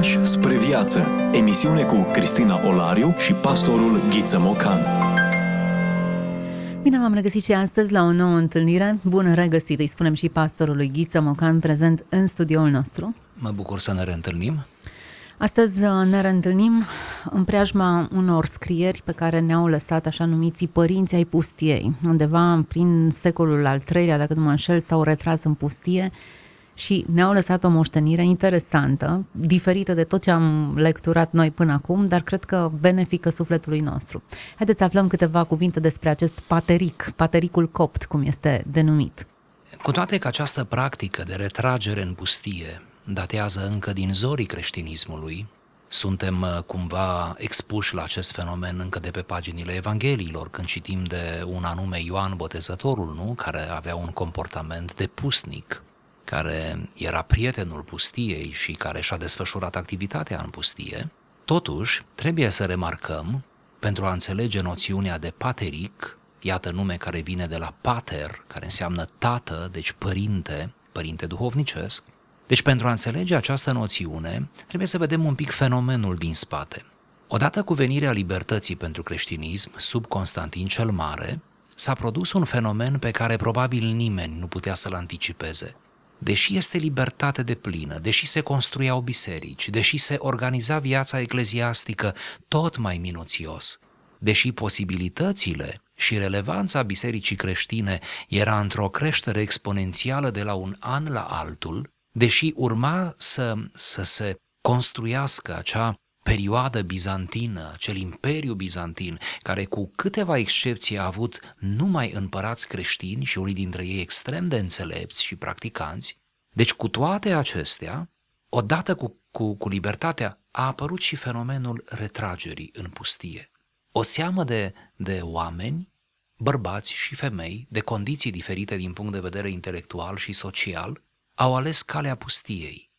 Pași spre viață. Emisiune cu Cristina Olariu și pastorul Ghiță Mocan. Bine v-am regăsit și astăzi la o nouă întâlnire. Bun regăsit, îi spunem și pastorului Ghiță Mocan, prezent în studioul nostru. Mă bucur să ne reîntâlnim. Astăzi uh, ne reîntâlnim în preajma unor scrieri pe care ne-au lăsat așa numiții părinți ai pustiei. Undeva prin secolul al III-lea, dacă nu mă înșel, s-au retras în pustie și ne-au lăsat o moștenire interesantă, diferită de tot ce am lecturat noi până acum, dar cred că benefică sufletului nostru. Haideți să aflăm câteva cuvinte despre acest pateric, patericul copt, cum este denumit. Cu toate că această practică de retragere în pustie datează încă din zorii creștinismului, suntem uh, cumva expuși la acest fenomen încă de pe paginile Evangheliilor, când citim de un anume Ioan Botezătorul, nu? care avea un comportament de pusnic, care era prietenul pustiei și care și-a desfășurat activitatea în pustie, totuși trebuie să remarcăm, pentru a înțelege noțiunea de pateric, iată nume care vine de la pater, care înseamnă tată, deci părinte, părinte duhovnicesc, deci pentru a înțelege această noțiune, trebuie să vedem un pic fenomenul din spate. Odată cu venirea libertății pentru creștinism sub Constantin cel Mare, s-a produs un fenomen pe care probabil nimeni nu putea să-l anticipeze. Deși este libertate de plină, deși se construiau biserici, deși se organiza viața ecleziastică tot mai minuțios, deși posibilitățile și relevanța bisericii creștine era într-o creștere exponențială de la un an la altul, deși urma să, să se construiască acea perioadă bizantină, acel imperiu bizantin, care cu câteva excepții a avut numai împărați creștini și unii dintre ei extrem de înțelepți și practicanți, deci cu toate acestea, odată cu, cu, cu libertatea, a apărut și fenomenul retragerii în pustie. O seamă de, de oameni, bărbați și femei, de condiții diferite din punct de vedere intelectual și social, au ales calea pustiei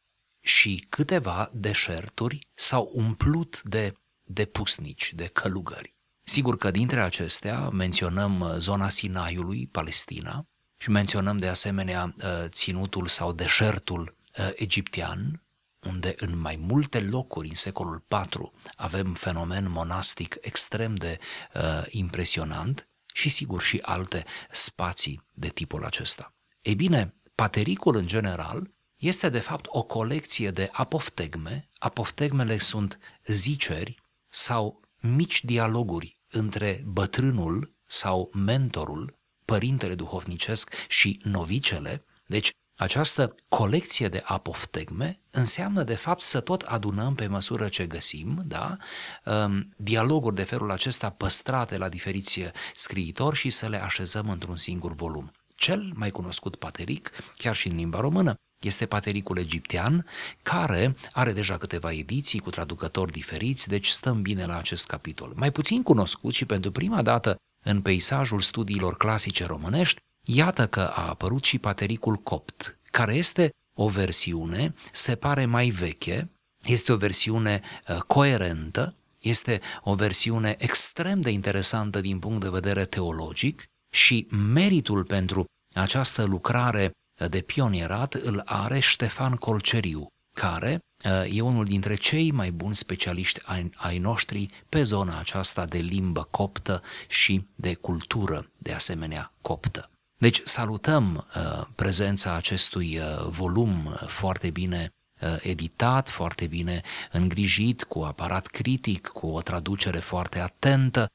și câteva deșerturi s-au umplut de, de pusnici, de călugări. Sigur că dintre acestea menționăm uh, zona Sinaiului, Palestina, și menționăm de asemenea uh, ținutul sau deșertul uh, egiptean, unde în mai multe locuri în secolul IV avem fenomen monastic extrem de uh, impresionant și sigur și alte spații de tipul acesta. Ei bine, patericul în general este de fapt o colecție de apoftegme. Apoftegmele sunt ziceri sau mici dialoguri între bătrânul sau mentorul, părintele duhovnicesc și novicele. Deci această colecție de apoftegme înseamnă de fapt să tot adunăm pe măsură ce găsim, da? Um, dialoguri de felul acesta păstrate la diferiți scriitori și să le așezăm într-un singur volum. Cel mai cunoscut pateric, chiar și în limba română, este patericul egiptean, care are deja câteva ediții cu traducători diferiți, deci stăm bine la acest capitol. Mai puțin cunoscut și pentru prima dată în peisajul studiilor clasice românești, iată că a apărut și patericul copt, care este o versiune, se pare mai veche, este o versiune uh, coerentă, este o versiune extrem de interesantă din punct de vedere teologic și meritul pentru această lucrare de pionierat îl are Ștefan Colceriu, care uh, e unul dintre cei mai buni specialiști ai, ai noștri pe zona aceasta de limbă coptă și de cultură de asemenea coptă. Deci salutăm uh, prezența acestui uh, volum uh, foarte bine uh, editat, foarte bine îngrijit, cu aparat critic, cu o traducere foarte atentă,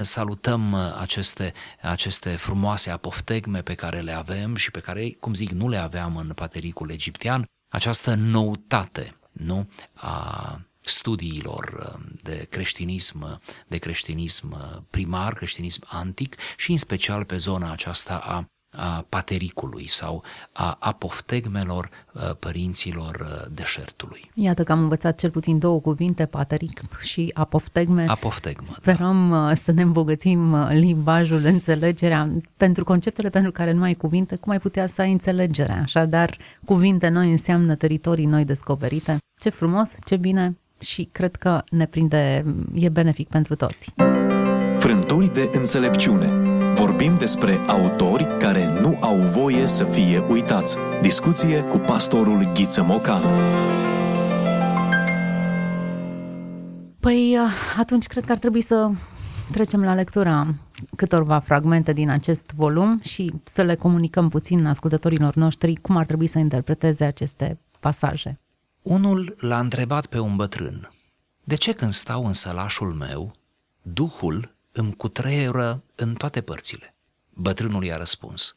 salutăm uh, aceste, aceste frumoase apoftegme pe care le avem și pe care, cum zic, nu le aveam în patericul egiptean, această noutate nu? a studiilor uh, de creștinism, de creștinism uh, primar, creștinism antic și în special pe zona aceasta a a patericului sau a apoftegmelor părinților deșertului. Iată că am învățat cel puțin două cuvinte, pateric și apoftegme. Apoftegmă, Sperăm da. să ne îmbogățim limbajul, înțelegerea pentru conceptele pentru care nu ai cuvinte, cum ai putea să ai înțelegerea. Așadar, cuvinte noi înseamnă teritorii noi descoperite. Ce frumos, ce bine și cred că ne prinde, e benefic pentru toți. Frânturi de înțelepciune Vorbim despre autori care nu au voie să fie uitați. Discuție cu pastorul Ghiță Mocan. Păi atunci cred că ar trebui să trecem la lectura câtorva fragmente din acest volum și să le comunicăm puțin ascultătorilor noștri cum ar trebui să interpreteze aceste pasaje. Unul l-a întrebat pe un bătrân, de ce când stau în sălașul meu, Duhul îmi cutreieră în toate părțile? Bătrânul i-a răspuns,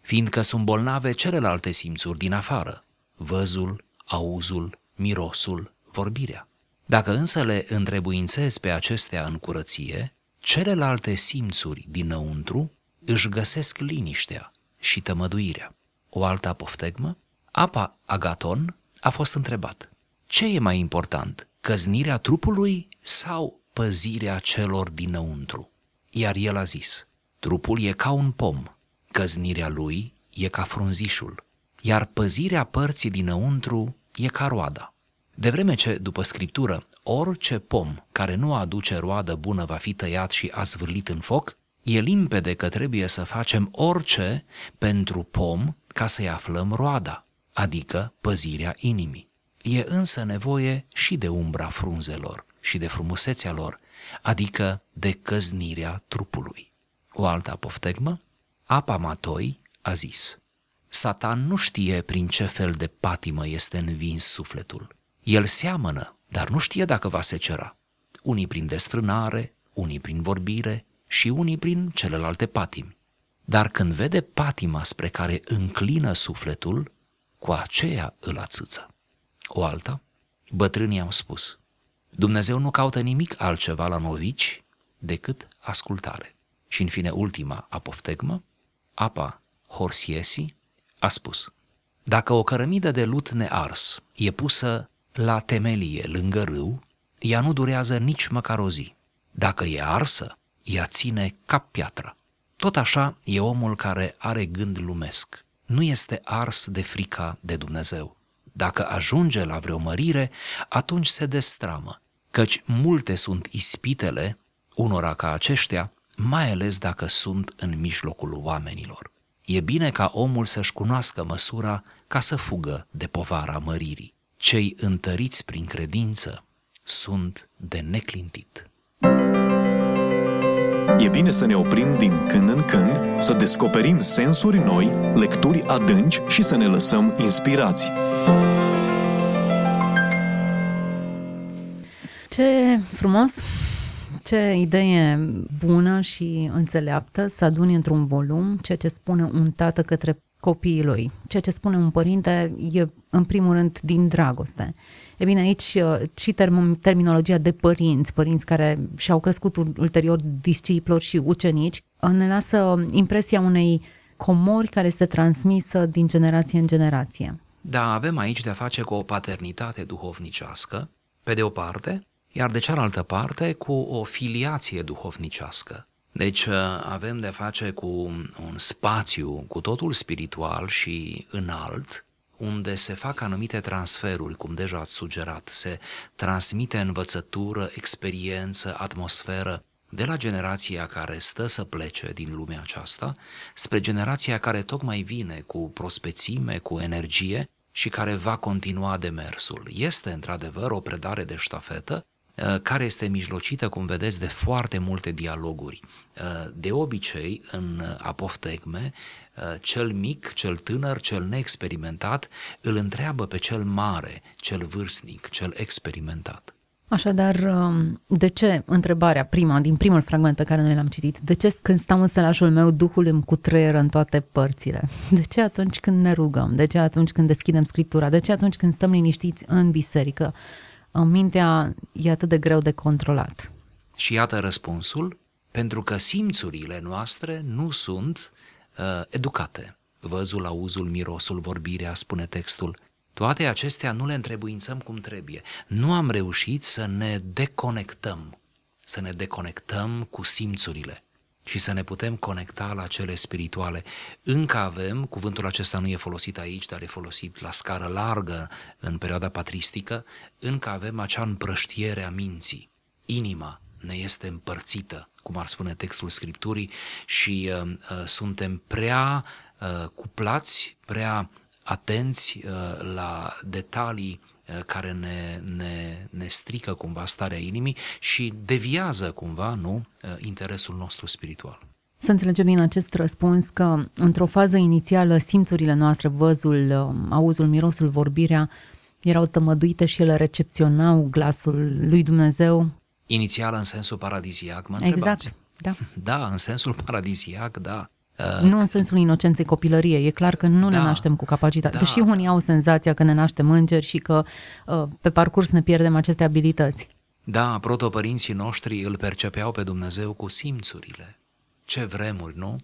fiindcă sunt bolnave celelalte simțuri din afară, văzul, auzul, mirosul, vorbirea. Dacă însă le întrebuințez pe acestea în curăție, celelalte simțuri dinăuntru își găsesc liniștea și tămăduirea. O altă apoftegmă? Apa Agaton a fost întrebat. Ce e mai important, căznirea trupului sau păzirea celor dinăuntru? Iar el a zis, trupul e ca un pom, căznirea lui e ca frunzișul, iar păzirea părții dinăuntru e ca roada. De vreme ce, după scriptură, orice pom care nu aduce roadă bună va fi tăiat și azvârlit în foc, e limpede că trebuie să facem orice pentru pom ca să-i aflăm roada, adică păzirea inimii. E însă nevoie și de umbra frunzelor și de frumusețea lor, adică de căznirea trupului. O altă apoftegmă? Apa Matoi a zis, Satan nu știe prin ce fel de patimă este învins sufletul. El seamănă, dar nu știe dacă va secera. Unii prin desfrânare, unii prin vorbire și unii prin celelalte patimi. Dar când vede patima spre care înclină sufletul, cu aceea îl ațâță. O alta, bătrânii au spus, Dumnezeu nu caută nimic altceva la novici decât ascultare. Și în fine ultima apoftegmă, apa Horsiesi a spus, Dacă o cărămidă de lut nears e pusă la temelie lângă râu, ea nu durează nici măcar o zi. Dacă e arsă, ea ține ca piatră. Tot așa e omul care are gând lumesc. Nu este ars de frica de Dumnezeu. Dacă ajunge la vreo mărire, atunci se destramă, căci multe sunt ispitele unora ca aceștia, mai ales dacă sunt în mijlocul oamenilor. E bine ca omul să-și cunoască măsura ca să fugă de povara măririi. Cei întăriți prin credință sunt de neclintit. E bine să ne oprim din când în când, să descoperim sensuri noi, lecturi adânci și să ne lăsăm inspirați. Ce frumos! Ce idee bună și înțeleaptă să aduni într-un volum ceea ce spune un tată către copiii lui. Ceea ce spune un părinte e, în primul rând, din dragoste. E bine, aici uh, și term- terminologia de părinți, părinți care și-au crescut ulterior disciplori și ucenici, uh, ne lasă impresia unei comori care este transmisă din generație în generație. Da, avem aici de-a face cu o paternitate duhovnicească, pe de o parte, iar de cealaltă parte cu o filiație duhovnicească. Deci uh, avem de face cu un spațiu cu totul spiritual și înalt, unde se fac anumite transferuri, cum deja ați sugerat, se transmite învățătură, experiență, atmosferă de la generația care stă să plece din lumea aceasta spre generația care tocmai vine cu prospețime, cu energie și care va continua demersul. Este într-adevăr o predare de ștafetă Uh, care este mijlocită, cum vedeți, de foarte multe dialoguri. Uh, de obicei, în apoftegme, uh, cel mic, cel tânăr, cel neexperimentat îl întreabă pe cel mare, cel vârstnic, cel experimentat. Așadar, um, de ce, întrebarea prima, din primul fragment pe care noi l-am citit, de ce când stau în sălașul meu, Duhul îmi cutreier în toate părțile? De ce atunci când ne rugăm? De ce atunci când deschidem Scriptura? De ce atunci când stăm liniștiți în biserică? Mintea e atât de greu de controlat. Și iată răspunsul, pentru că simțurile noastre nu sunt uh, educate. Văzul, auzul, mirosul, vorbirea, spune textul. Toate acestea nu le întrebuințăm cum trebuie. Nu am reușit să ne deconectăm, să ne deconectăm cu simțurile și să ne putem conecta la cele spirituale. Încă avem, cuvântul acesta nu e folosit aici, dar e folosit la scară largă în perioada patristică, încă avem acea împrăștiere a minții. Inima ne este împărțită, cum ar spune textul Scripturii, și uh, uh, suntem prea uh, cuplați, prea atenți uh, la detalii uh, care ne, ne, ne strică cumva starea inimii și deviază cumva, nu, uh, interesul nostru spiritual. Să înțelegem din acest răspuns că într-o fază inițială simțurile noastre, văzul, auzul, mirosul, vorbirea, erau tămăduite și ele recepționau glasul lui Dumnezeu. Inițial în sensul paradiziac, mă Exact, întrebați? da. Da, în sensul paradiziac, da. Uh, nu în sensul inocenței copilăriei. E clar că nu da, ne naștem cu capacitate. Da. Deși unii au senzația că ne naștem îngeri și că uh, pe parcurs ne pierdem aceste abilități. Da, protopărinții noștri îl percepeau pe Dumnezeu cu simțurile. Ce vremuri, nu?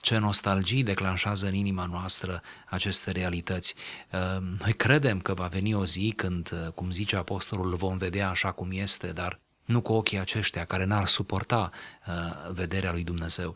Ce nostalgii declanșează în inima noastră aceste realități. Uh, noi credem că va veni o zi când, uh, cum zice apostolul, îl vom vedea așa cum este, dar nu cu ochii aceștia care n-ar suporta uh, vederea lui Dumnezeu.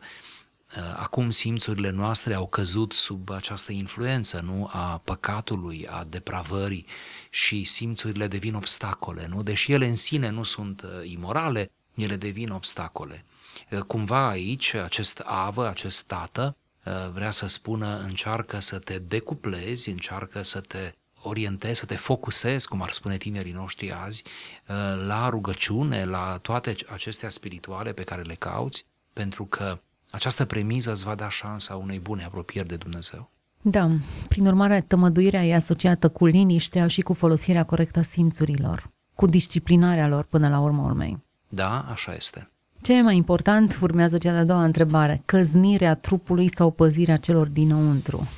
Acum simțurile noastre au căzut sub această influență, nu, a păcatului, a depravării și simțurile devin obstacole, nu? Deși ele în sine nu sunt imorale, ele devin obstacole. Eh, cumva aici, acest avă, acest tată, eh, vrea să spună, încearcă să te decuplezi, încearcă să te orientezi, să te focusezi, cum ar spune tinerii noștri azi, eh, la rugăciune, la toate acestea spirituale pe care le cauți, pentru că această premiză îți va da șansa unei bune apropieri de Dumnezeu. Da, prin urmare, tămăduirea e asociată cu liniștea și cu folosirea corectă a simțurilor, cu disciplinarea lor până la urmă urmei. Da, așa este. Ce e mai important, urmează cea de-a doua întrebare, căznirea trupului sau păzirea celor dinăuntru?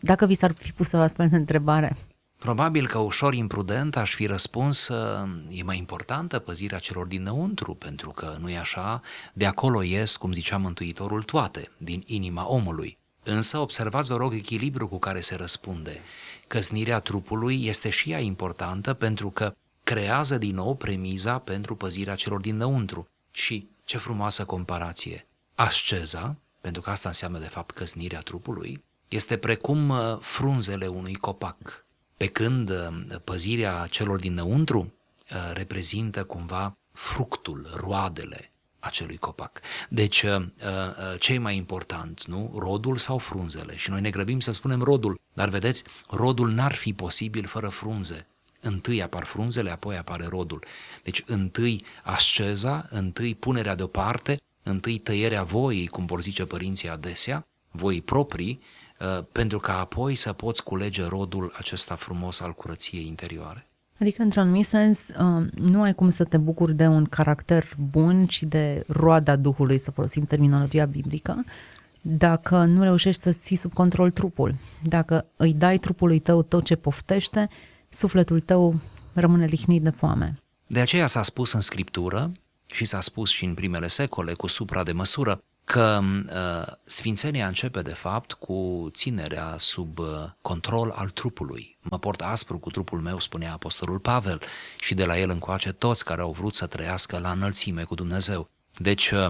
Dacă vi s-ar fi pus o astfel de întrebare. Probabil că ușor imprudent aș fi răspuns e mai importantă păzirea celor dinăuntru, pentru că nu e așa, de acolo ies, cum zicea Mântuitorul, toate, din inima omului. Însă observați, vă rog, echilibru cu care se răspunde. Căznirea trupului este și ea importantă pentru că creează din nou premiza pentru păzirea celor dinăuntru. Și ce frumoasă comparație! Asceza, pentru că asta înseamnă de fapt căsnirea trupului, este precum uh, frunzele unui copac, pe când uh, păzirea celor dinăuntru uh, reprezintă cumva fructul, roadele acelui copac. Deci, ce e mai important, nu? Rodul sau frunzele? Și noi ne grăbim să spunem rodul, dar vedeți, rodul n-ar fi posibil fără frunze. Întâi apar frunzele, apoi apare rodul. Deci întâi asceza, întâi punerea deoparte, întâi tăierea voii, cum vor zice părinții adesea, voii proprii, uh, pentru ca apoi să poți culege rodul acesta frumos al curăției interioare. Adică, într-un anumit sens, uh, nu ai cum să te bucuri de un caracter bun și de roada Duhului, să folosim terminologia biblică, dacă nu reușești să ții sub control trupul. Dacă îi dai trupului tău tot ce poftește, sufletul tău rămâne lihnit de foame. De aceea s-a spus în scriptură și s-a spus și în primele secole cu supra de măsură că uh, sfințenia începe de fapt cu ținerea sub uh, control al trupului. Mă port aspru cu trupul meu, spunea apostolul Pavel, și de la el încoace toți care au vrut să trăiască la înălțime cu Dumnezeu. Deci uh,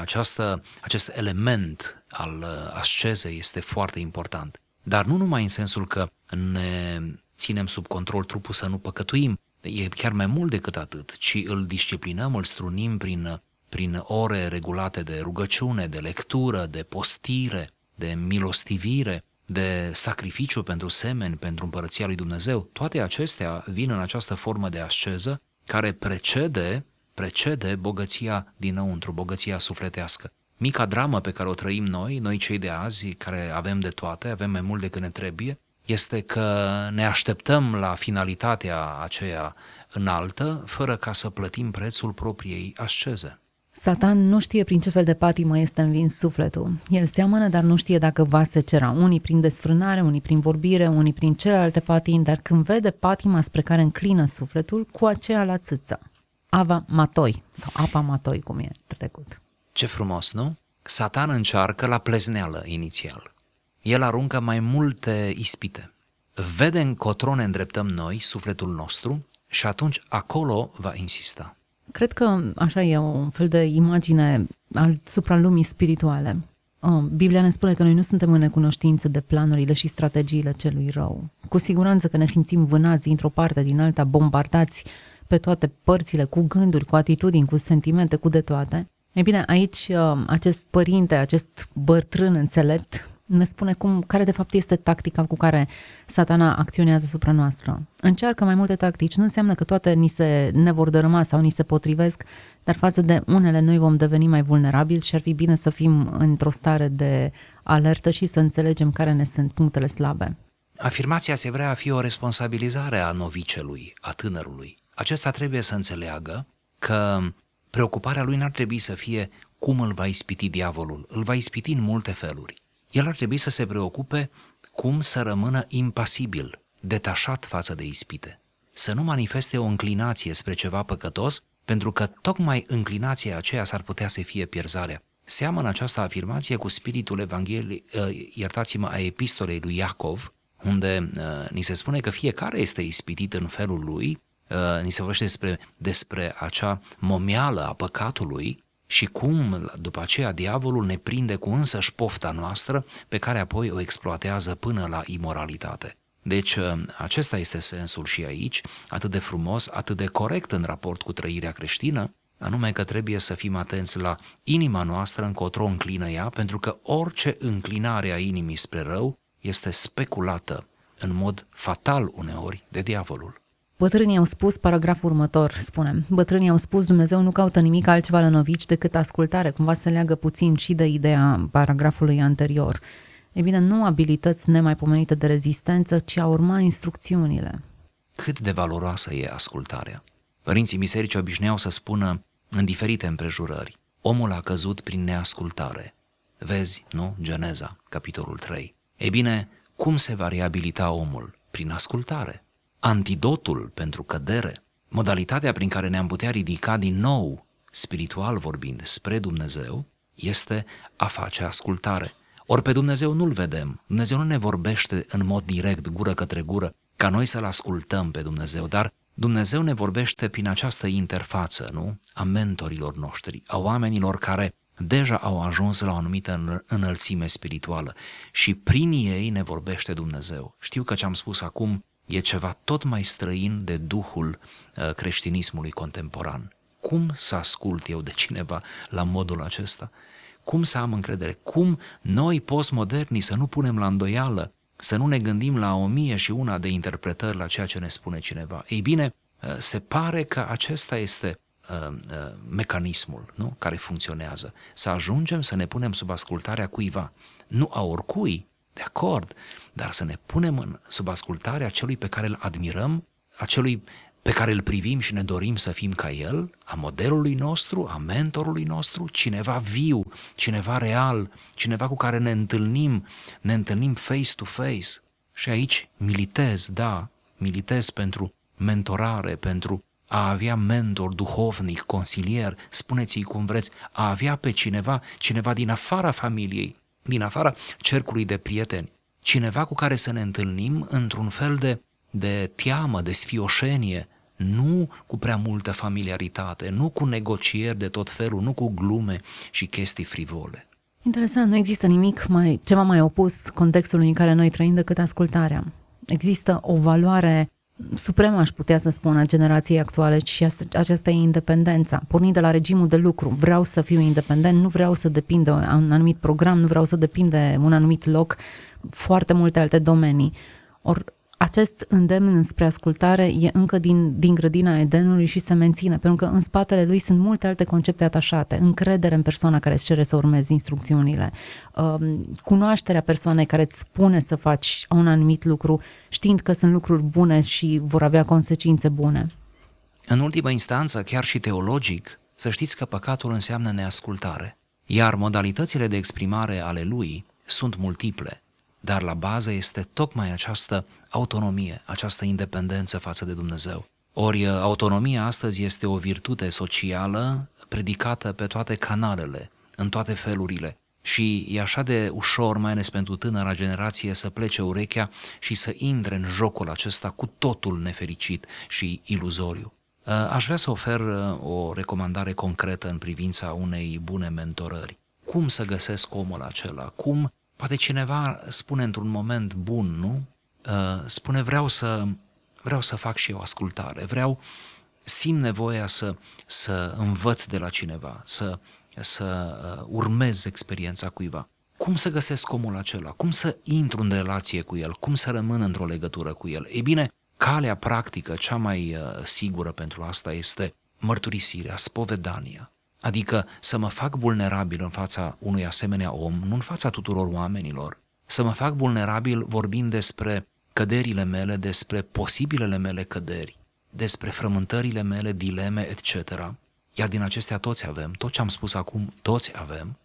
această, acest element al uh, ascezei este foarte important. Dar nu numai în sensul că ne ținem sub control trupul să nu păcătuim, e chiar mai mult decât atât, ci îl disciplinăm, îl strunim prin, prin ore regulate de rugăciune, de lectură, de postire, de milostivire, de sacrificiu pentru semeni, pentru împărăția lui Dumnezeu. Toate acestea vin în această formă de asceză care precede, precede bogăția dinăuntru, bogăția sufletească. Mica dramă pe care o trăim noi, noi cei de azi, care avem de toate, avem mai mult decât ne trebuie, este că ne așteptăm la finalitatea aceea înaltă, fără ca să plătim prețul propriei asceze. Satan nu știe prin ce fel de patimă este învins sufletul. El seamănă, dar nu știe dacă va secera. Unii prin desfrânare, unii prin vorbire, unii prin celelalte patimi, dar când vede patima spre care înclină sufletul, cu aceea la țâță. Ava matoi, sau apa matoi, cum e trecut. Ce frumos, nu? Satan încearcă la plezneală inițial el aruncă mai multe ispite. Vede încotro ne îndreptăm noi, sufletul nostru, și atunci acolo va insista. Cred că așa e un fel de imagine al supralumii spirituale. Biblia ne spune că noi nu suntem în necunoștință de planurile și strategiile celui rău. Cu siguranță că ne simțim vânați într-o parte din alta, bombardați pe toate părțile, cu gânduri, cu atitudini, cu sentimente, cu de toate. Ei bine, aici acest părinte, acest bătrân înțelept, ne spune cum, care de fapt este tactica cu care satana acționează asupra noastră. Încearcă mai multe tactici, nu înseamnă că toate ni se ne vor dărâma sau ni se potrivesc, dar față de unele noi vom deveni mai vulnerabili și ar fi bine să fim într-o stare de alertă și să înțelegem care ne sunt punctele slabe. Afirmația se vrea a fi o responsabilizare a novicelui, a tânărului. Acesta trebuie să înțeleagă că preocuparea lui n-ar trebui să fie cum îl va ispiti diavolul. Îl va ispiti în multe feluri. El ar trebui să se preocupe cum să rămână impasibil, detașat față de ispite. Să nu manifeste o înclinație spre ceva păcătos, pentru că tocmai înclinația aceea s-ar putea să fie pierzarea. Seamănă această afirmație cu spiritul Evangheliei, uh, iertați-mă, a epistolei lui Iacov, unde uh, ni se spune că fiecare este ispitit în felul lui, uh, ni se vorbește despre, despre acea momeală a păcatului și cum după aceea diavolul ne prinde cu însăși pofta noastră pe care apoi o exploatează până la imoralitate. Deci uh, acesta este sensul și aici, atât de frumos, atât de corect în raport cu trăirea creștină, anume că trebuie să fim atenți la inima noastră încotro înclină ea, pentru că orice înclinare a inimii spre rău este speculată în mod fatal uneori de diavolul. Bătrânii au spus, paragraful următor spune, bătrânii au spus Dumnezeu nu caută nimic altceva la novici decât ascultare, cumva se leagă puțin și de ideea paragrafului anterior. E bine, nu abilități nemaipomenite de rezistență, ci a urma instrucțiunile. Cât de valoroasă e ascultarea. Părinții biserici obișnuiau să spună în diferite împrejurări, omul a căzut prin neascultare. Vezi, nu? Geneza, capitolul 3. Ei bine, cum se va reabilita omul? Prin ascultare antidotul pentru cădere, modalitatea prin care ne-am putea ridica din nou, spiritual vorbind, spre Dumnezeu, este a face ascultare. Ori pe Dumnezeu nu-L vedem, Dumnezeu nu ne vorbește în mod direct, gură către gură, ca noi să-L ascultăm pe Dumnezeu, dar Dumnezeu ne vorbește prin această interfață, nu? A mentorilor noștri, a oamenilor care deja au ajuns la o anumită înălțime spirituală și prin ei ne vorbește Dumnezeu. Știu că ce am spus acum e ceva tot mai străin de duhul uh, creștinismului contemporan. Cum să ascult eu de cineva la modul acesta? Cum să am încredere? Cum noi, postmoderni, să nu punem la îndoială, să nu ne gândim la o mie și una de interpretări la ceea ce ne spune cineva? Ei bine, uh, se pare că acesta este uh, mecanismul nu? care funcționează. Să ajungem să ne punem sub ascultarea cuiva, nu a oricui, de acord, dar să ne punem în, sub ascultarea celui pe care îl admirăm, acelui pe care îl privim și ne dorim să fim ca el, a modelului nostru, a mentorului nostru, cineva viu, cineva real, cineva cu care ne întâlnim, ne întâlnim face to face. Și aici militez, da, militez pentru mentorare, pentru a avea mentor duhovnic, consilier, spuneți-i cum vreți, a avea pe cineva, cineva din afara familiei, din afara cercului de prieteni, cineva cu care să ne întâlnim într-un fel de, de teamă, de sfioșenie, nu cu prea multă familiaritate, nu cu negocieri de tot felul, nu cu glume și chestii frivole. Interesant, nu există nimic mai, ceva mai opus contextului în care noi trăim decât ascultarea. Există o valoare supremă, aș putea să spun, a generației actuale și aceasta e independența. Pornind de la regimul de lucru, vreau să fiu independent, nu vreau să depind de un anumit program, nu vreau să depind de un anumit loc, foarte multe alte domenii. Or, acest îndemn spre ascultare e încă din, din grădina Edenului și se menține, pentru că în spatele lui sunt multe alte concepte atașate, încredere în persoana care îți cere să urmezi instrucțiunile, um, cunoașterea persoanei care îți spune să faci un anumit lucru, știind că sunt lucruri bune și vor avea consecințe bune. În ultima instanță, chiar și teologic, să știți că păcatul înseamnă neascultare, iar modalitățile de exprimare ale lui sunt multiple dar la bază este tocmai această autonomie, această independență față de Dumnezeu. Ori autonomia astăzi este o virtute socială predicată pe toate canalele, în toate felurile. Și e așa de ușor, mai ales pentru tânăra generație, să plece urechea și să intre în jocul acesta cu totul nefericit și iluzoriu. Aș vrea să ofer o recomandare concretă în privința unei bune mentorări. Cum să găsesc omul acela? Cum Poate cineva spune într-un moment bun, nu? Uh, spune vreau să, vreau să fac și eu ascultare, vreau, simt nevoia să, să învăț de la cineva, să, să uh, urmez experiența cuiva. cum să găsesc omul acela, cum să intru în relație cu el, cum să rămân într-o legătură cu el. Ei bine, calea practică cea mai uh, sigură pentru asta este mărturisirea, spovedania. Adică să mă fac vulnerabil în fața unui asemenea om, nu în fața tuturor oamenilor, să mă fac vulnerabil vorbind despre căderile mele, despre posibilele mele căderi, despre frământările mele, dileme, etc. Iar din acestea toți avem, tot ce am spus acum, toți avem.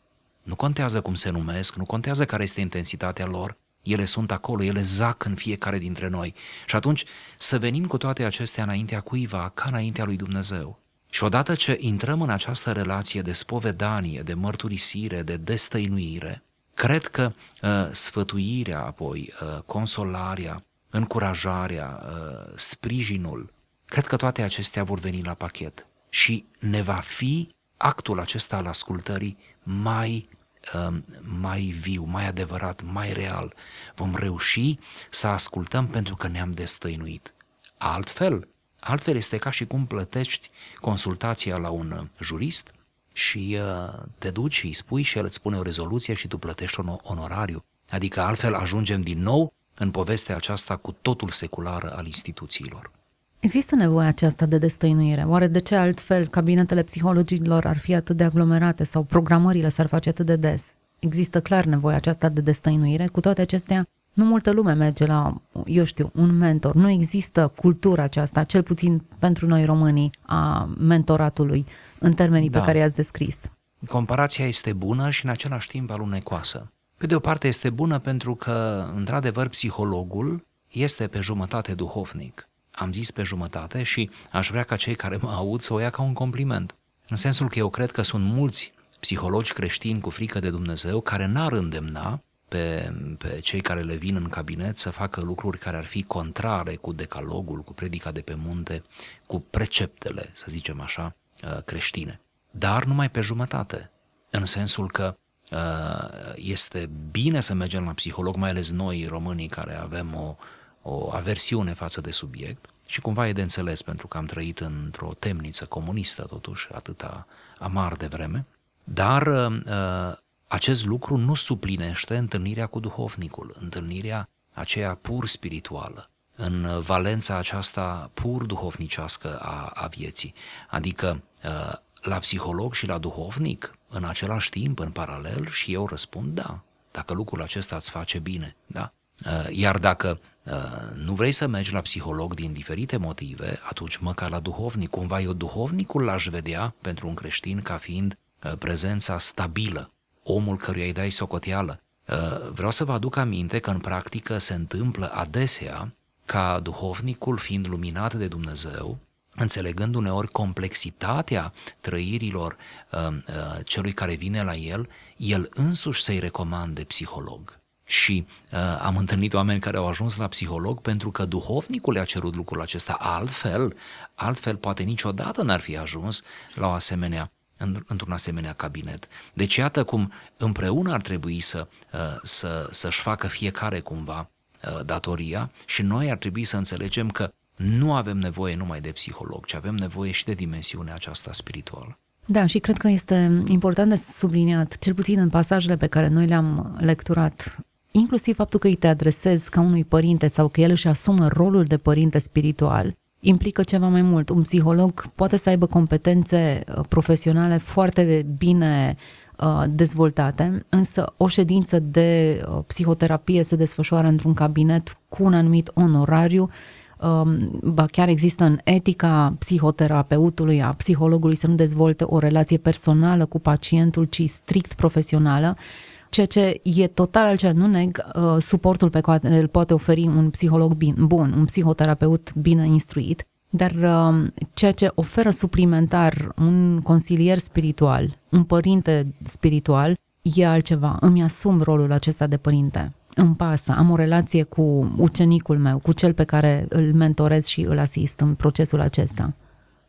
Nu contează cum se numesc, nu contează care este intensitatea lor, ele sunt acolo, ele zac în fiecare dintre noi. Și atunci să venim cu toate acestea înaintea cuiva, ca înaintea lui Dumnezeu. Și odată ce intrăm în această relație de spovedanie, de mărturisire, de destăinuire, cred că uh, sfătuirea, apoi uh, consolarea, încurajarea, uh, sprijinul, cred că toate acestea vor veni la pachet și ne va fi actul acesta al ascultării mai Um, mai viu, mai adevărat, mai real. Vom reuși să ascultăm pentru că ne-am destăinuit. Altfel, altfel este ca și cum plătești consultația la un uh, jurist și uh, te duci și îi spui și el îți spune o rezoluție și tu plătești un onorariu. Adică altfel ajungem din nou în povestea aceasta cu totul seculară al instituțiilor. Există nevoia aceasta de destăinuire. Oare de ce altfel cabinetele psihologilor ar fi atât de aglomerate sau programările s-ar face atât de des? Există clar nevoia aceasta de destăinuire. Cu toate acestea, nu multă lume merge la, eu știu, un mentor. Nu există cultura aceasta, cel puțin pentru noi românii, a mentoratului în termenii da. pe care i-ați descris. Comparația este bună și în același timp alunecoasă. Pe de o parte este bună pentru că, într-adevăr, psihologul este pe jumătate duhovnic am zis pe jumătate și aș vrea ca cei care mă aud să o ia ca un compliment. În sensul că eu cred că sunt mulți psihologi creștini cu frică de Dumnezeu care n-ar îndemna pe, pe cei care le vin în cabinet să facă lucruri care ar fi contrare cu decalogul, cu predica de pe munte, cu preceptele, să zicem așa, uh, creștine. Dar numai pe jumătate, în sensul că uh, este bine să mergem la psiholog, mai ales noi românii care avem o, o aversiune față de subiect și cumva e de înțeles pentru că am trăit într-o temniță comunistă totuși atâta amar de vreme, dar uh, acest lucru nu suplinește întâlnirea cu duhovnicul, întâlnirea aceea pur spirituală, în valența aceasta pur duhovnicească a, a vieții. Adică uh, la psiholog și la duhovnic, în același timp, în paralel, și eu răspund da, dacă lucrul acesta îți face bine, da? Uh, iar dacă Uh, nu vrei să mergi la psiholog din diferite motive, atunci măcar la duhovnic. Cumva eu duhovnicul l-aș vedea pentru un creștin ca fiind uh, prezența stabilă, omul căruia îi dai socoteală. Uh, vreau să vă aduc aminte că în practică se întâmplă adesea ca duhovnicul fiind luminat de Dumnezeu, înțelegând uneori complexitatea trăirilor celui care vine la el, el însuși să-i recomande psiholog și uh, am întâlnit oameni care au ajuns la psiholog pentru că duhovnicul le-a cerut lucrul acesta. Altfel, altfel poate niciodată n-ar fi ajuns la o asemenea într-un asemenea cabinet. Deci iată cum împreună ar trebui să, uh, să, să-și facă fiecare cumva uh, datoria și noi ar trebui să înțelegem că nu avem nevoie numai de psiholog, ci avem nevoie și de dimensiunea aceasta spirituală. Da, și cred că este important de subliniat, cel puțin în pasajele pe care noi le-am lecturat, inclusiv faptul că îi te adresezi ca unui părinte sau că el își asumă rolul de părinte spiritual, implică ceva mai mult. Un psiholog poate să aibă competențe uh, profesionale foarte bine uh, dezvoltate, însă o ședință de uh, psihoterapie se desfășoară într-un cabinet cu un anumit onorariu, um, ba chiar există în etica psihoterapeutului, a psihologului să nu dezvolte o relație personală cu pacientul, ci strict profesională ceea ce e total altceva. Nu neg uh, suportul pe care îl poate oferi un psiholog bin, bun, un psihoterapeut bine instruit, dar uh, ceea ce oferă suplimentar un consilier spiritual, un părinte spiritual, e altceva. Îmi asum rolul acesta de părinte. Îmi pasă, am o relație cu ucenicul meu, cu cel pe care îl mentorez și îl asist în procesul acesta.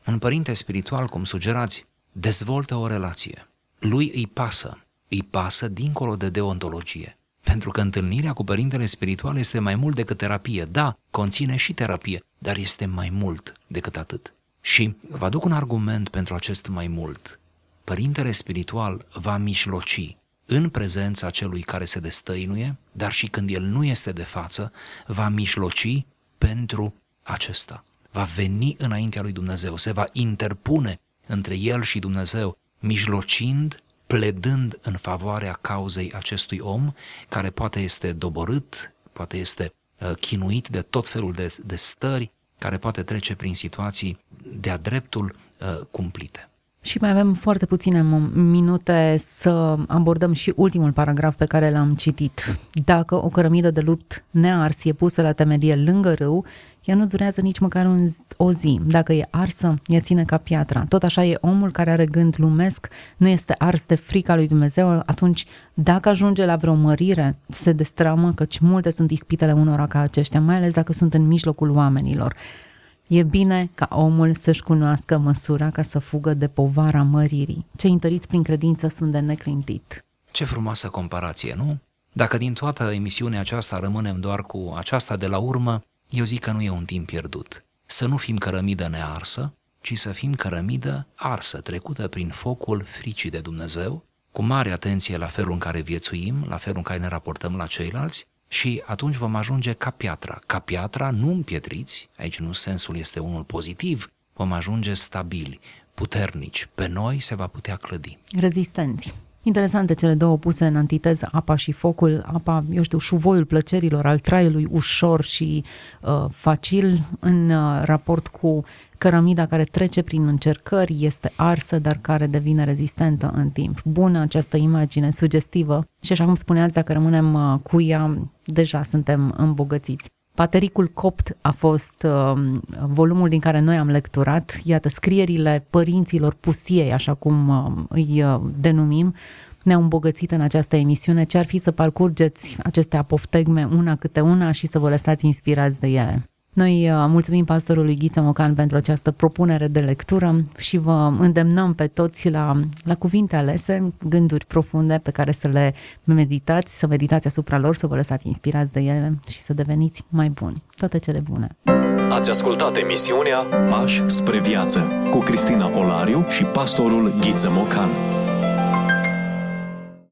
Un părinte spiritual, cum sugerați, dezvoltă o relație. Lui îi pasă îi pasă dincolo de deontologie. Pentru că întâlnirea cu părintele spiritual este mai mult decât terapie. Da, conține și terapie, dar este mai mult decât atât. Și vă aduc un argument pentru acest mai mult. Părintele spiritual va mișloci în prezența celui care se destăinuie, dar și când el nu este de față, va mijloci pentru acesta. Va veni înaintea lui Dumnezeu, se va interpune între el și Dumnezeu, mijlocind, pledând în favoarea cauzei acestui om, care poate este doborât, poate este uh, chinuit de tot felul de, de stări, care poate trece prin situații de-a dreptul uh, cumplite. Și mai avem foarte puține minute să abordăm și ultimul paragraf pe care l-am citit. Dacă o cărămidă de lupt nears e pusă la temelie lângă râu, ea nu durează nici măcar un, o zi. Dacă e arsă, ea ține ca piatra. Tot așa e omul care are gând lumesc, nu este ars de frica lui Dumnezeu, atunci dacă ajunge la vreo mărire, se destramă, căci multe sunt ispitele unora ca aceștia, mai ales dacă sunt în mijlocul oamenilor. E bine ca omul să-și cunoască măsura ca să fugă de povara măririi. Cei întăriți prin credință sunt de neclintit. Ce frumoasă comparație, nu? Dacă din toată emisiunea aceasta rămânem doar cu aceasta de la urmă, eu zic că nu e un timp pierdut. Să nu fim cărămidă nearsă, ci să fim cărămidă arsă, trecută prin focul fricii de Dumnezeu, cu mare atenție la felul în care viețuim, la felul în care ne raportăm la ceilalți și atunci vom ajunge ca piatra. Ca piatra, nu împietriți, aici nu sensul este unul pozitiv, vom ajunge stabili, puternici. Pe noi se va putea clădi. Rezistenți. Interesante cele două puse în antiteză, apa și focul, apa, eu știu, șuvoiul plăcerilor, al traiului ușor și uh, facil în uh, raport cu cărămida care trece prin încercări, este arsă, dar care devine rezistentă în timp. Bună această imagine sugestivă și așa cum spuneați, dacă rămânem uh, cu ea, deja suntem îmbogățiți. Patericul copt a fost uh, volumul din care noi am lecturat, iată, scrierile părinților pustiei, așa cum uh, îi uh, denumim, ne-au îmbogățit în această emisiune. Ce ar fi să parcurgeți aceste apoftegme una câte una și să vă lăsați inspirați de ele? Noi uh, mulțumim pastorului Ghiță Mocan pentru această propunere de lectură și vă îndemnăm pe toți la, la cuvinte alese, gânduri profunde pe care să le meditați, să meditați asupra lor, să vă lăsați inspirați de ele și să deveniți mai buni. Toate cele bune! Ați ascultat emisiunea Pași spre viață cu Cristina Olariu și pastorul Ghiță Mocan.